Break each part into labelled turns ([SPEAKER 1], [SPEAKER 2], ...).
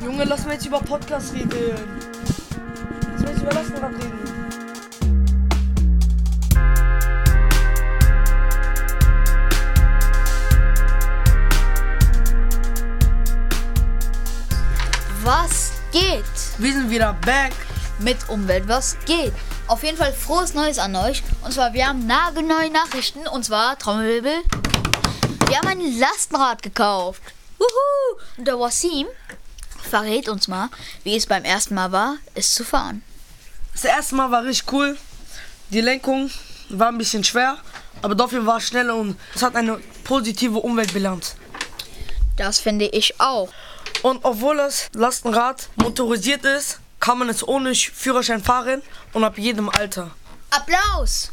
[SPEAKER 1] Junge, lass mal jetzt über Podcast reden. Lass mal jetzt über Lastenrad reden.
[SPEAKER 2] Was geht?
[SPEAKER 1] Wir sind wieder back.
[SPEAKER 2] Mit Umwelt, was geht? Auf jeden Fall frohes Neues an euch. Und zwar, wir haben nagelneue Nachrichten. Und zwar, Trommelwirbel. Wir haben ein Lastenrad gekauft. Wuhu! Und der Wasim verrät uns mal, wie es beim ersten Mal war, es zu fahren.
[SPEAKER 1] Das erste Mal war richtig cool. Die Lenkung war ein bisschen schwer, aber dafür war es schnell und es hat eine positive Umweltbilanz.
[SPEAKER 2] Das finde ich auch.
[SPEAKER 1] Und obwohl das Lastenrad motorisiert ist, kann man es ohne Führerschein fahren und ab jedem Alter.
[SPEAKER 2] Applaus!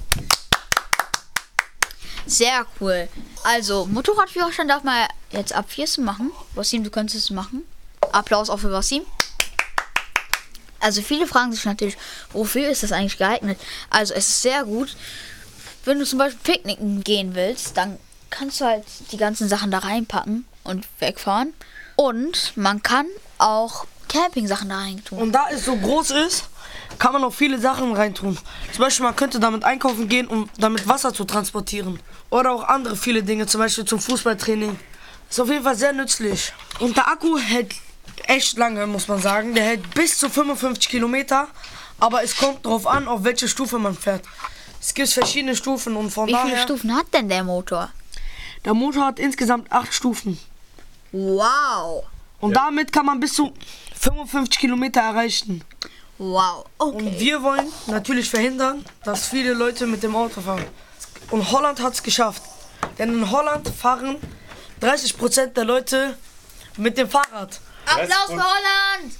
[SPEAKER 2] Sehr cool. Also, Motorradführerschein darf man jetzt ab 14 machen. Wasim, du könntest es machen. Applaus auch für Wasim. Also, viele fragen sich natürlich, wofür ist das eigentlich geeignet? Also, es ist sehr gut. Wenn du zum Beispiel picknicken gehen willst, dann kannst du halt die ganzen Sachen da reinpacken und wegfahren. Und man kann auch Camping-Sachen da rein tun.
[SPEAKER 1] Und da es so groß ist, kann man auch viele Sachen reintun. Zum Beispiel, man könnte damit einkaufen gehen, um damit Wasser zu transportieren. Oder auch andere viele Dinge, zum Beispiel zum Fußballtraining. Ist auf jeden Fall sehr nützlich. Und der Akku hält echt lange, muss man sagen. Der hält bis zu 55 Kilometer. Aber es kommt darauf an, auf welche Stufe man fährt. Es gibt verschiedene Stufen und von
[SPEAKER 2] Wie viele
[SPEAKER 1] daher...
[SPEAKER 2] Stufen hat denn der Motor?
[SPEAKER 1] Der Motor hat insgesamt acht Stufen.
[SPEAKER 2] Wow.
[SPEAKER 1] Und damit kann man bis zu 55 Kilometer erreichen.
[SPEAKER 2] Wow. Okay.
[SPEAKER 1] Und wir wollen natürlich verhindern, dass viele Leute mit dem Auto fahren. Und Holland hat es geschafft. Denn in Holland fahren 30% der Leute mit dem Fahrrad.
[SPEAKER 2] Applaus für Holland!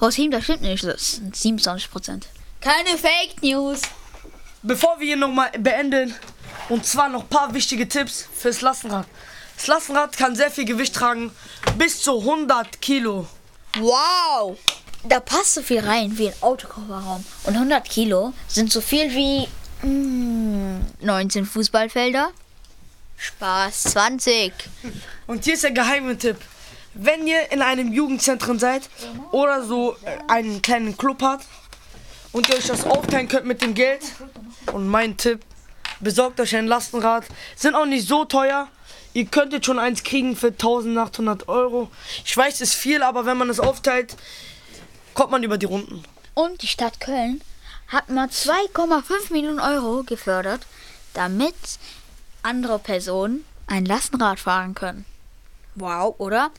[SPEAKER 2] Rosim, das stimmt nicht. Das sind 27 Prozent. Keine Fake News.
[SPEAKER 1] Bevor wir hier nochmal beenden, und zwar noch ein paar wichtige Tipps fürs Lastenrad. Das Lastenrad kann sehr viel Gewicht tragen, bis zu 100 Kilo.
[SPEAKER 2] Wow. Da passt so viel rein wie ein Autokofferraum. Und 100 Kilo sind so viel wie mm, 19 Fußballfelder. Spaß, 20.
[SPEAKER 1] Und hier ist der geheime Tipp. Wenn ihr in einem Jugendzentrum seid oder so äh, einen kleinen Club habt und ihr euch das aufteilen könnt mit dem Geld, und mein Tipp, besorgt euch ein Lastenrad. Sind auch nicht so teuer. Ihr könntet schon eins kriegen für 1800 Euro. Ich weiß, es ist viel, aber wenn man es aufteilt, kommt man über die Runden.
[SPEAKER 2] Und die Stadt Köln hat mal 2,5 Millionen Euro gefördert, damit andere Personen ein Lastenrad fahren können. Wow, oder?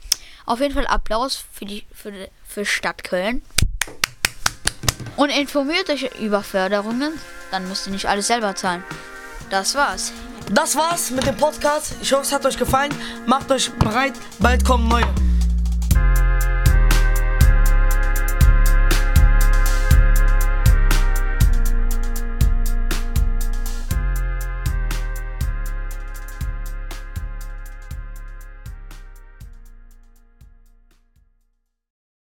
[SPEAKER 2] Auf jeden Fall Applaus für die für, für Stadt Köln. Und informiert euch über Förderungen, dann müsst ihr nicht alles selber zahlen. Das war's.
[SPEAKER 1] Das war's mit dem Podcast. Ich hoffe, es hat euch gefallen. Macht euch bereit. Bald kommen neue.